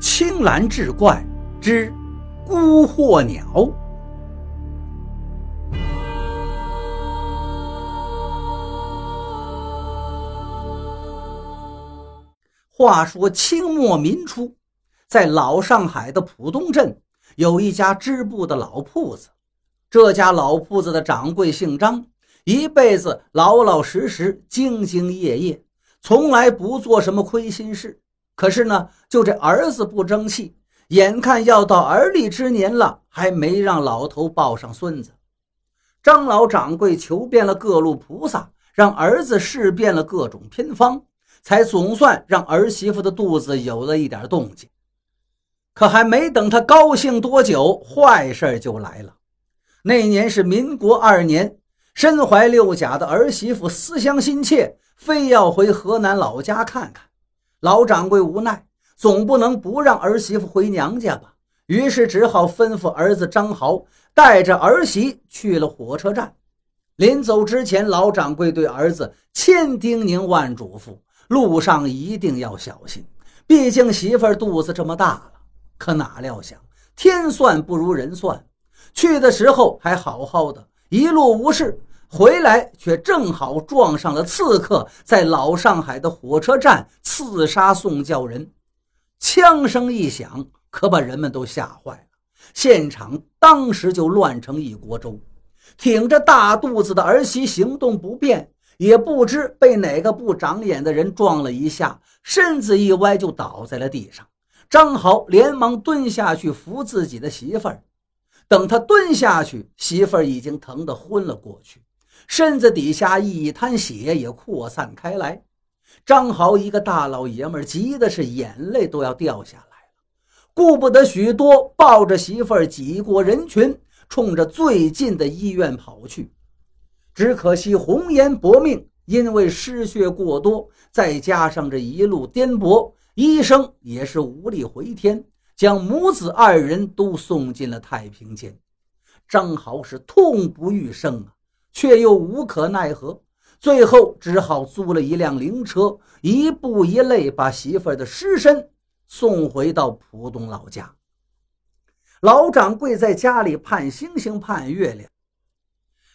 青蓝志怪之孤鹤鸟。话说清末民初，在老上海的浦东镇有一家织布的老铺子。这家老铺子的掌柜姓张，一辈子老老实实、兢兢业业，从来不做什么亏心事。可是呢，就这儿子不争气，眼看要到而立之年了，还没让老头抱上孙子。张老掌柜求遍了各路菩萨，让儿子试遍了各种偏方。才总算让儿媳妇的肚子有了一点动静，可还没等他高兴多久，坏事就来了。那年是民国二年，身怀六甲的儿媳妇思乡心切，非要回河南老家看看。老掌柜无奈，总不能不让儿媳妇回娘家吧，于是只好吩咐儿子张豪带着儿媳去了火车站。临走之前，老掌柜对儿子千叮咛万嘱咐。路上一定要小心，毕竟媳妇肚子这么大了。可哪料想天算不如人算，去的时候还好好的，一路无事，回来却正好撞上了刺客在老上海的火车站刺杀宋教仁。枪声一响，可把人们都吓坏了，现场当时就乱成一锅粥。挺着大肚子的儿媳行动不便。也不知被哪个不长眼的人撞了一下，身子一歪就倒在了地上。张豪连忙蹲下去扶自己的媳妇儿，等他蹲下去，媳妇儿已经疼得昏了过去，身子底下一滩血也扩散开来。张豪一个大老爷们，急的是眼泪都要掉下来了，顾不得许多，抱着媳妇儿挤过人群，冲着最近的医院跑去。只可惜红颜薄命，因为失血过多，再加上这一路颠簸，医生也是无力回天，将母子二人都送进了太平间。张豪是痛不欲生啊，却又无可奈何，最后只好租了一辆灵车，一步一泪把媳妇儿的尸身送回到浦东老家。老掌柜在家里盼星星盼月亮。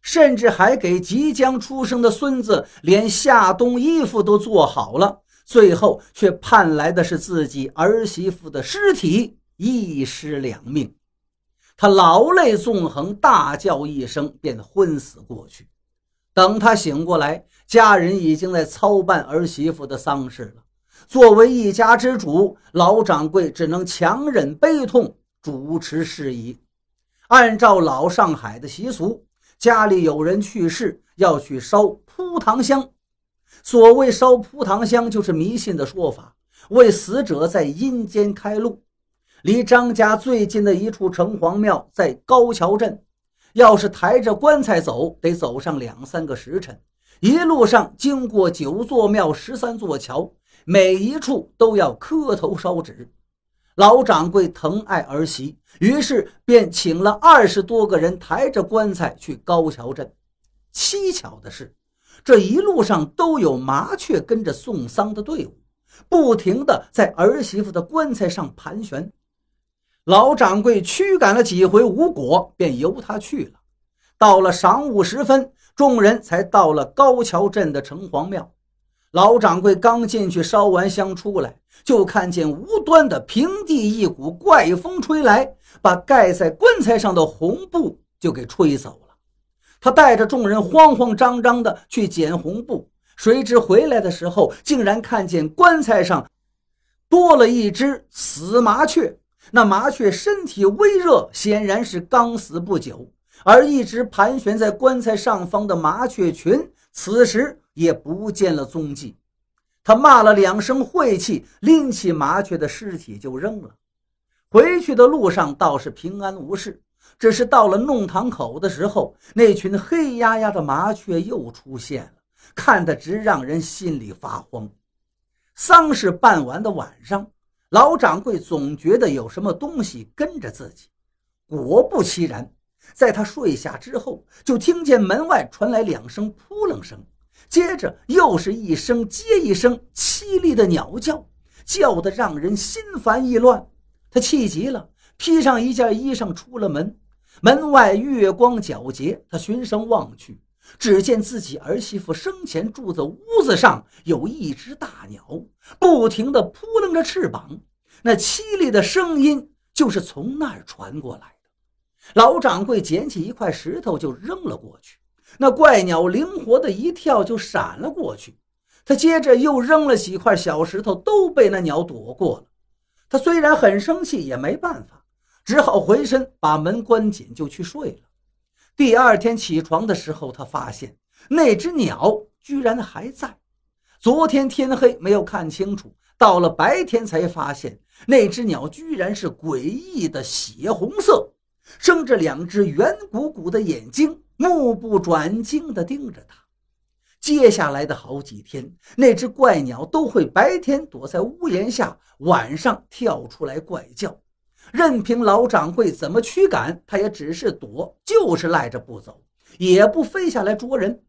甚至还给即将出生的孙子连夏冬衣服都做好了，最后却盼来的是自己儿媳妇的尸体，一尸两命。他劳累纵横，大叫一声，便昏死过去。等他醒过来，家人已经在操办儿媳妇的丧事了。作为一家之主，老掌柜只能强忍悲痛，主持事宜。按照老上海的习俗。家里有人去世，要去烧扑堂香。所谓烧扑堂香，就是迷信的说法，为死者在阴间开路。离张家最近的一处城隍庙在高桥镇，要是抬着棺材走，得走上两三个时辰。一路上经过九座庙、十三座桥，每一处都要磕头烧纸。老掌柜疼爱儿媳，于是便请了二十多个人抬着棺材去高桥镇。蹊跷的是，这一路上都有麻雀跟着送丧的队伍，不停地在儿媳妇的棺材上盘旋。老掌柜驱赶了几回无果，便由他去了。到了晌午时分，众人才到了高桥镇的城隍庙。老掌柜刚进去烧完香出来，就看见无端的平地一股怪风吹来，把盖在棺材上的红布就给吹走了。他带着众人慌慌张张的去捡红布，谁知回来的时候，竟然看见棺材上多了一只死麻雀。那麻雀身体微热，显然是刚死不久。而一直盘旋在棺材上方的麻雀群，此时。也不见了踪迹，他骂了两声晦气，拎起麻雀的尸体就扔了。回去的路上倒是平安无事，只是到了弄堂口的时候，那群黑压压的麻雀又出现了，看得直让人心里发慌。丧事办完的晚上，老掌柜总觉得有什么东西跟着自己，果不其然，在他睡下之后，就听见门外传来两声扑棱声。接着又是一声接一声凄厉的鸟叫，叫得让人心烦意乱。他气急了，披上一件衣裳出了门。门外月光皎洁，他循声望去，只见自己儿媳妇生前住的屋子上有一只大鸟，不停地扑棱着翅膀，那凄厉的声音就是从那儿传过来的。老掌柜捡起一块石头就扔了过去，那怪鸟灵活的一跳就闪了过去。他接着又扔了几块小石头，都被那鸟躲过了。他虽然很生气，也没办法。只好回身把门关紧，就去睡了。第二天起床的时候，他发现那只鸟居然还在。昨天天黑没有看清楚，到了白天才发现那只鸟居然是诡异的血红色，生着两只圆鼓鼓的眼睛，目不转睛地盯着他。接下来的好几天，那只怪鸟都会白天躲在屋檐下，晚上跳出来怪叫。任凭老掌柜怎么驱赶，他也只是躲，就是赖着不走，也不飞下来捉人。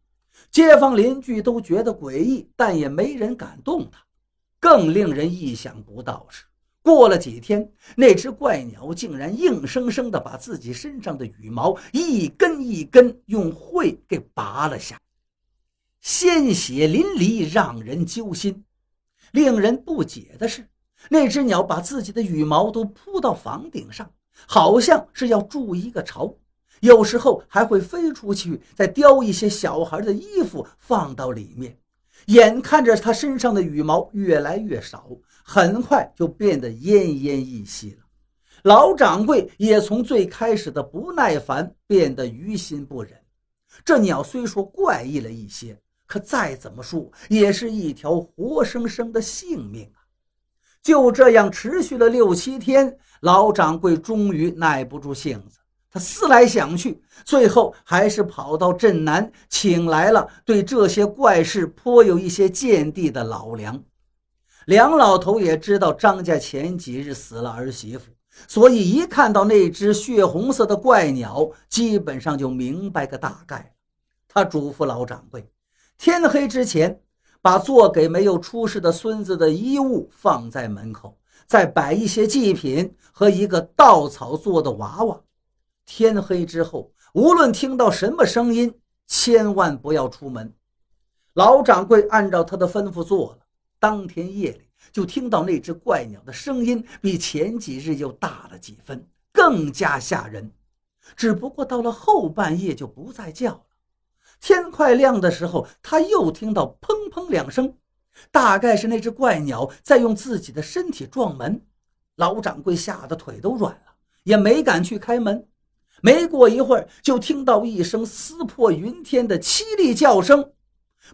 街坊邻居都觉得诡异，但也没人敢动他。更令人意想不到是，过了几天，那只怪鸟竟然硬生生地把自己身上的羽毛一根一根用喙给拔了下，鲜血淋漓，让人揪心。令人不解的是。那只鸟把自己的羽毛都铺到房顶上，好像是要筑一个巢。有时候还会飞出去，再叼一些小孩的衣服放到里面。眼看着它身上的羽毛越来越少，很快就变得奄奄一息了。老掌柜也从最开始的不耐烦变得于心不忍。这鸟虽说怪异了一些，可再怎么说也是一条活生生的性命。就这样持续了六七天，老掌柜终于耐不住性子，他思来想去，最后还是跑到镇南，请来了对这些怪事颇有一些见地的老梁。梁老头也知道张家前几日死了儿媳妇，所以一看到那只血红色的怪鸟，基本上就明白个大概。他嘱咐老掌柜，天黑之前。把做给没有出世的孙子的衣物放在门口，再摆一些祭品和一个稻草做的娃娃。天黑之后，无论听到什么声音，千万不要出门。老掌柜按照他的吩咐做了。当天夜里，就听到那只怪鸟的声音比前几日又大了几分，更加吓人。只不过到了后半夜就不再叫了。天快亮的时候，他又听到砰砰两声，大概是那只怪鸟在用自己的身体撞门。老掌柜吓得腿都软了，也没敢去开门。没过一会儿，就听到一声撕破云天的凄厉叫声。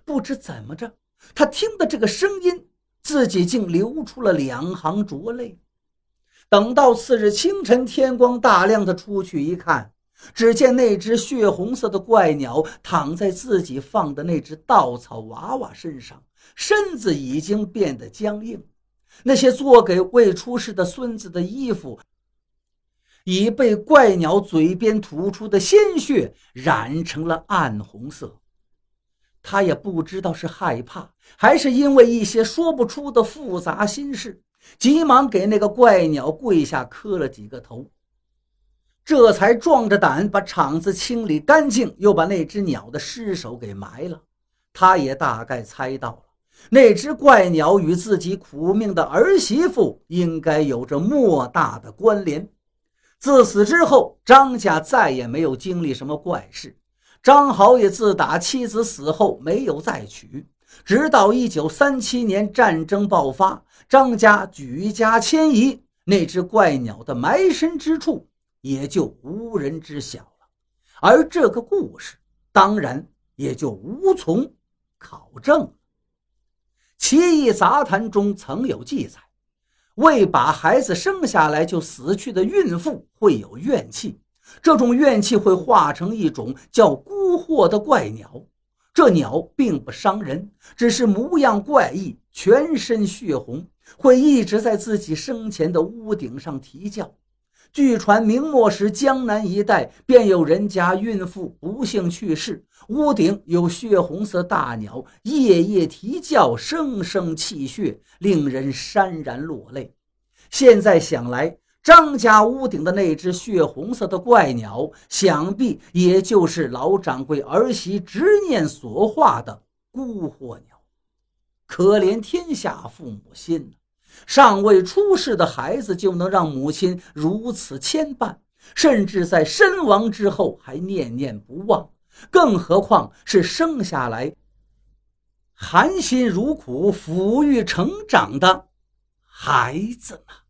不知怎么着，他听的这个声音，自己竟流出了两行浊泪。等到次日清晨，天光大亮，他出去一看。只见那只血红色的怪鸟躺在自己放的那只稻草娃娃身上，身子已经变得僵硬。那些做给未出世的孙子的衣服，已被怪鸟嘴边吐出的鲜血染成了暗红色。他也不知道是害怕，还是因为一些说不出的复杂心事，急忙给那个怪鸟跪下磕了几个头。这才壮着胆把场子清理干净，又把那只鸟的尸首给埋了。他也大概猜到了，那只怪鸟与自己苦命的儿媳妇应该有着莫大的关联。自此之后，张家再也没有经历什么怪事。张豪也自打妻子死后没有再娶，直到一九三七年战争爆发，张家举家迁移，那只怪鸟的埋身之处。也就无人知晓了，而这个故事当然也就无从考证了。《奇异杂谈》中曾有记载，未把孩子生下来就死去的孕妇会有怨气，这种怨气会化成一种叫孤惑的怪鸟。这鸟并不伤人，只是模样怪异，全身血红，会一直在自己生前的屋顶上啼叫。据传明末时江南一带便有人家孕妇不幸去世，屋顶有血红色大鸟夜夜啼叫，声声泣血，令人潸然落泪。现在想来，张家屋顶的那只血红色的怪鸟，想必也就是老掌柜儿媳执念所化的孤火鸟。可怜天下父母心尚未出世的孩子就能让母亲如此牵绊，甚至在身亡之后还念念不忘，更何况是生下来含辛茹苦抚育成长的孩子呢？